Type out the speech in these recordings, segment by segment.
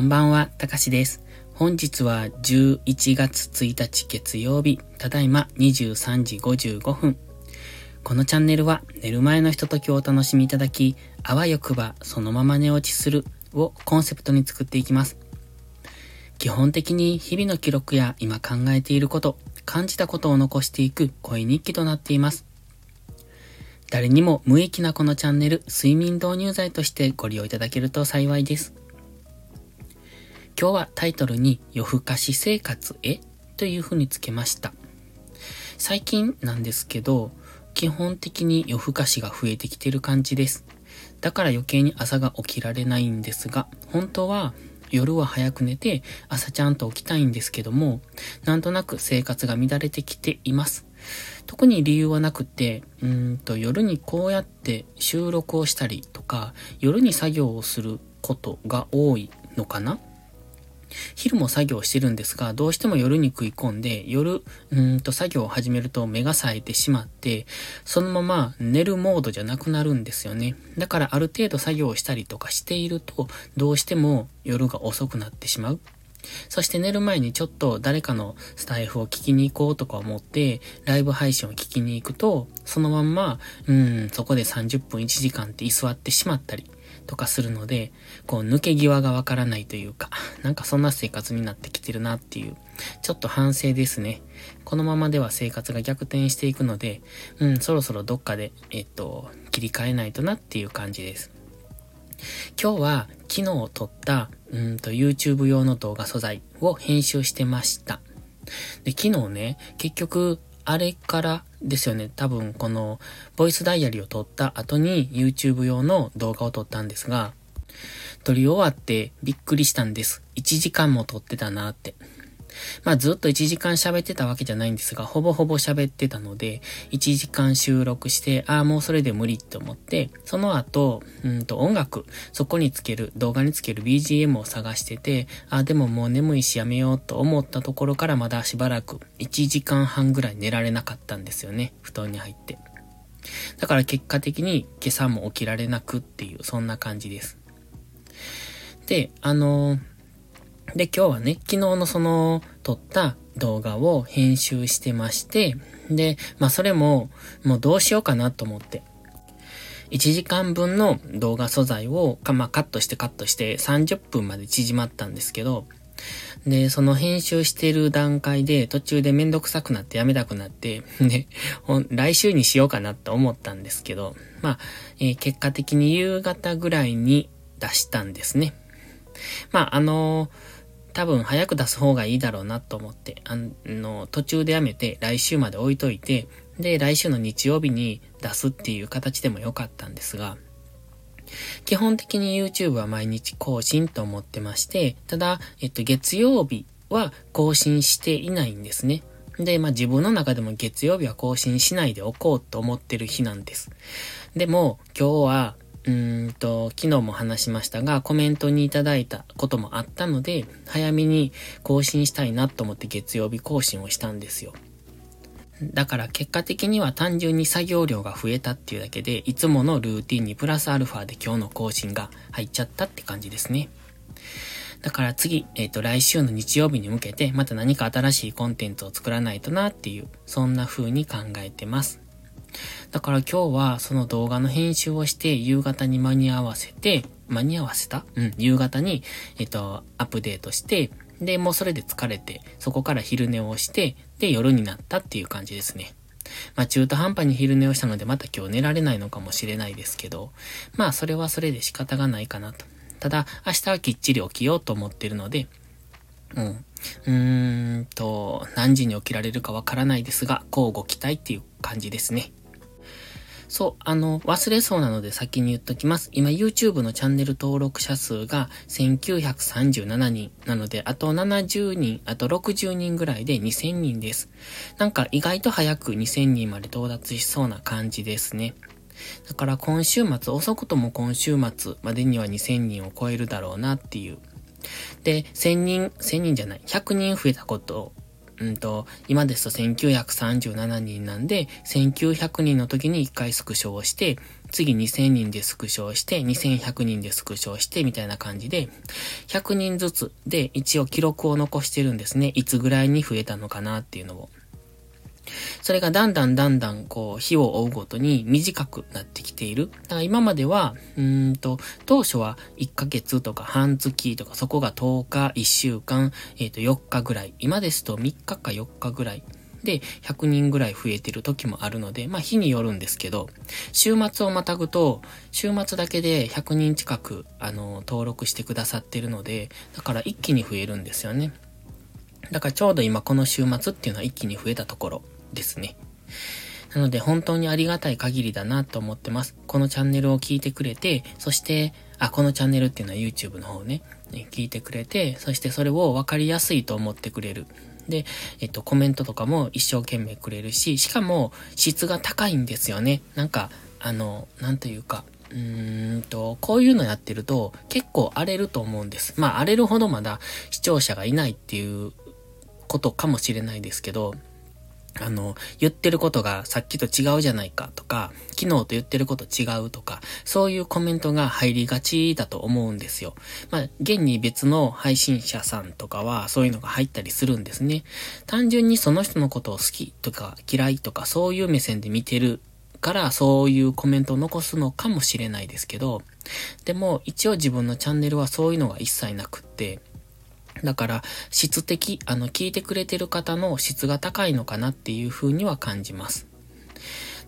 こんばんは、たかしです。本日は11月1日月曜日、ただいま23時55分。このチャンネルは寝る前のひとときをお楽しみいただき、あわよくばそのまま寝落ちするをコンセプトに作っていきます。基本的に日々の記録や今考えていること、感じたことを残していく声日記となっています。誰にも無益なこのチャンネル、睡眠導入剤としてご利用いただけると幸いです。今日はタイトルに夜更かし生活へという風につけました。最近なんですけど、基本的に夜更かしが増えてきてる感じです。だから余計に朝が起きられないんですが、本当は夜は早く寝て朝ちゃんと起きたいんですけども、なんとなく生活が乱れてきています。特に理由はなくて、うんと夜にこうやって収録をしたりとか、夜に作業をすることが多いのかな昼も作業してるんですが、どうしても夜に食い込んで、夜、うんと作業を始めると目が冴えてしまって、そのまま寝るモードじゃなくなるんですよね。だからある程度作業をしたりとかしていると、どうしても夜が遅くなってしまう。そして寝る前にちょっと誰かのスタイフを聞きに行こうとか思って、ライブ配信を聞きに行くと、そのまんま、うん、そこで30分1時間って居座ってしまったりとかするので、こう抜け際がわからないというか、なんかそんな生活になってきてるなっていう、ちょっと反省ですね。このままでは生活が逆転していくので、うん、そろそろどっかで、えっと、切り替えないとなっていう感じです。今日は昨日撮った、うんと YouTube 用の動画素材を編集してました。で、昨日ね、結局、あれからですよね、多分この、ボイスダイアリーを撮った後に YouTube 用の動画を撮ったんですが、撮り終わってびっくりしたんです。1時間も撮ってたなって。まあずっと1時間喋ってたわけじゃないんですが、ほぼほぼ喋ってたので、1時間収録して、ああ、もうそれで無理って思って、その後、うんと音楽、そこにつける、動画につける BGM を探してて、ああ、でももう眠いしやめようと思ったところからまだしばらく、1時間半ぐらい寝られなかったんですよね。布団に入って。だから結果的に今朝も起きられなくっていう、そんな感じです。で、あのーで、今日はね、昨日のその撮った動画を編集してまして、で、まあそれも、もうどうしようかなと思って。1時間分の動画素材を、まあ、カットしてカットして30分まで縮まったんですけど、で、その編集してる段階で途中でめんどくさくなってやめたくなって、で、来週にしようかなと思ったんですけど、まあ、えー、結果的に夕方ぐらいに出したんですね。まあ、あのー多分早く出す方がいいだろうなと思って、あの、途中でやめて来週まで置いといて、で、来週の日曜日に出すっていう形でもよかったんですが、基本的に YouTube は毎日更新と思ってまして、ただ、えっと、月曜日は更新していないんですね。で、まあ自分の中でも月曜日は更新しないでおこうと思ってる日なんです。でも、今日はうんと、昨日も話しましたが、コメントにいただいたこともあったので、早めに更新したいなと思って月曜日更新をしたんですよ。だから結果的には単純に作業量が増えたっていうだけで、いつものルーティンにプラスアルファで今日の更新が入っちゃったって感じですね。だから次、えっ、ー、と、来週の日曜日に向けて、また何か新しいコンテンツを作らないとなっていう、そんな風に考えてます。だから今日はその動画の編集をして夕方に間に合わせて、間に合わせた？うん、夕方に、えっと、アップデートして、で、もうそれで疲れて、そこから昼寝をして、で、夜になったっていう感じですね。まあ中途半端に昼寝をしたのでまた今日寝られないのかもしれないですけど、まあそれはそれで仕方がないかなと。ただ、明日はきっちり起きようと思ってるので、うん。うーんと、何時に起きられるかわからないですが、交互期待っていう感じですね。そう、あの、忘れそうなので先に言っときます。今 YouTube のチャンネル登録者数が1937人なので、あと70人、あと60人ぐらいで2000人です。なんか意外と早く2000人まで到達しそうな感じですね。だから今週末、遅くとも今週末までには2000人を超えるだろうなっていう。で、1000人、1000人じゃない、100人増えたことうんと、今ですと1937人なんで、1900人の時に1回スクショをして、次2000人でスクショをして、2100人でスクショをして、みたいな感じで、100人ずつで一応記録を残してるんですね。いつぐらいに増えたのかなっていうのを。それがだんだんだんだんこう日を追うごとに短くなってきている。だから今までは、うんと、当初は1ヶ月とか半月とかそこが10日、1週間、えっ、ー、と4日ぐらい。今ですと3日か4日ぐらい。で、100人ぐらい増えてる時もあるので、まあ日によるんですけど、週末をまたぐと、週末だけで100人近く、あの、登録してくださってるので、だから一気に増えるんですよね。だからちょうど今この週末っていうのは一気に増えたところですね。なので本当にありがたい限りだなと思ってます。このチャンネルを聞いてくれて、そして、あ、このチャンネルっていうのは YouTube の方ね、聞いてくれて、そしてそれを分かりやすいと思ってくれる。で、えっと、コメントとかも一生懸命くれるし、しかも質が高いんですよね。なんか、あの、なんというか、うーんと、こういうのやってると結構荒れると思うんです。まあ荒れるほどまだ視聴者がいないっていうことかもしれないですけど、あの、言ってることがさっきと違うじゃないかとか、昨日と言ってること違うとか、そういうコメントが入りがちだと思うんですよ。まあ、現に別の配信者さんとかはそういうのが入ったりするんですね。単純にその人のことを好きとか嫌いとかそういう目線で見てるからそういうコメントを残すのかもしれないですけど、でも一応自分のチャンネルはそういうのが一切なくって、だから、質的、あの、聞いてくれてる方の質が高いのかなっていう風には感じます。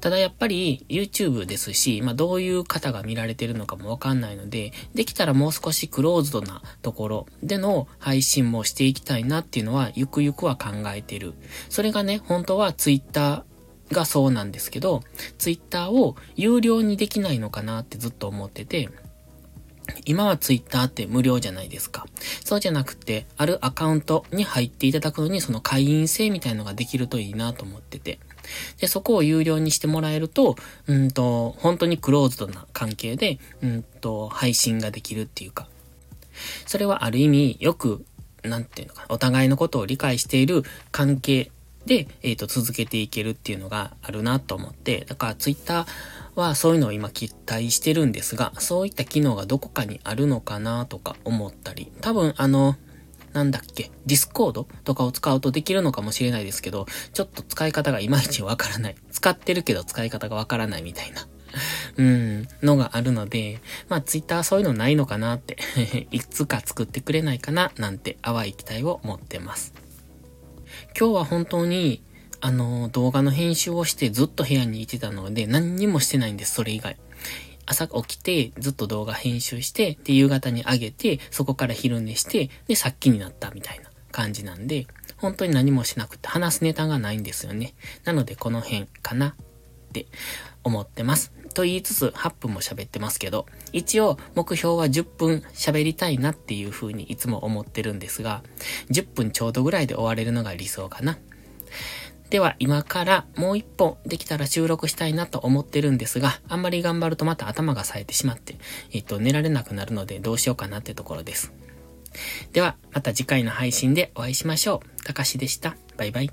ただやっぱり YouTube ですし、まあどういう方が見られてるのかもわかんないので、できたらもう少しクローズドなところでの配信もしていきたいなっていうのはゆくゆくは考えてる。それがね、本当は Twitter がそうなんですけど、Twitter を有料にできないのかなってずっと思ってて、今はツイッターって無料じゃないですか。そうじゃなくて、あるアカウントに入っていただくのに、その会員制みたいのができるといいなと思ってて。で、そこを有料にしてもらえると、うんと、本当にクローズドな関係で、うんと、配信ができるっていうか。それはある意味、よく、なんていうのかな、お互いのことを理解している関係で、えっ、ー、と、続けていけるっていうのがあるなと思って、だからツイッターはそういうのを今期待してるんですが、そういった機能がどこかにあるのかなとか思ったり、多分あの、なんだっけ、ディスコードとかを使うとできるのかもしれないですけど、ちょっと使い方がいまいちわからない。使ってるけど使い方がわからないみたいな。うん、のがあるので、まあツイッターそういうのないのかなって いつか作ってくれないかななんて淡い期待を持ってます。今日は本当にあの、動画の編集をしてずっと部屋にいてたので、何にもしてないんです、それ以外。朝起きて、ずっと動画編集して、で、夕方に上げて、そこから昼寝して、で、さっきになったみたいな感じなんで、本当に何もしなくて話すネタがないんですよね。なので、この辺かなって思ってます。と言いつつ、8分も喋ってますけど、一応、目標は10分喋りたいなっていう風にいつも思ってるんですが、10分ちょうどぐらいで終われるのが理想かな。では今からもう一本できたら収録したいなと思ってるんですが、あんまり頑張るとまた頭が冴えてしまって、えっと、寝られなくなるのでどうしようかなってところです。では、また次回の配信でお会いしましょう。たかしでした。バイバイ。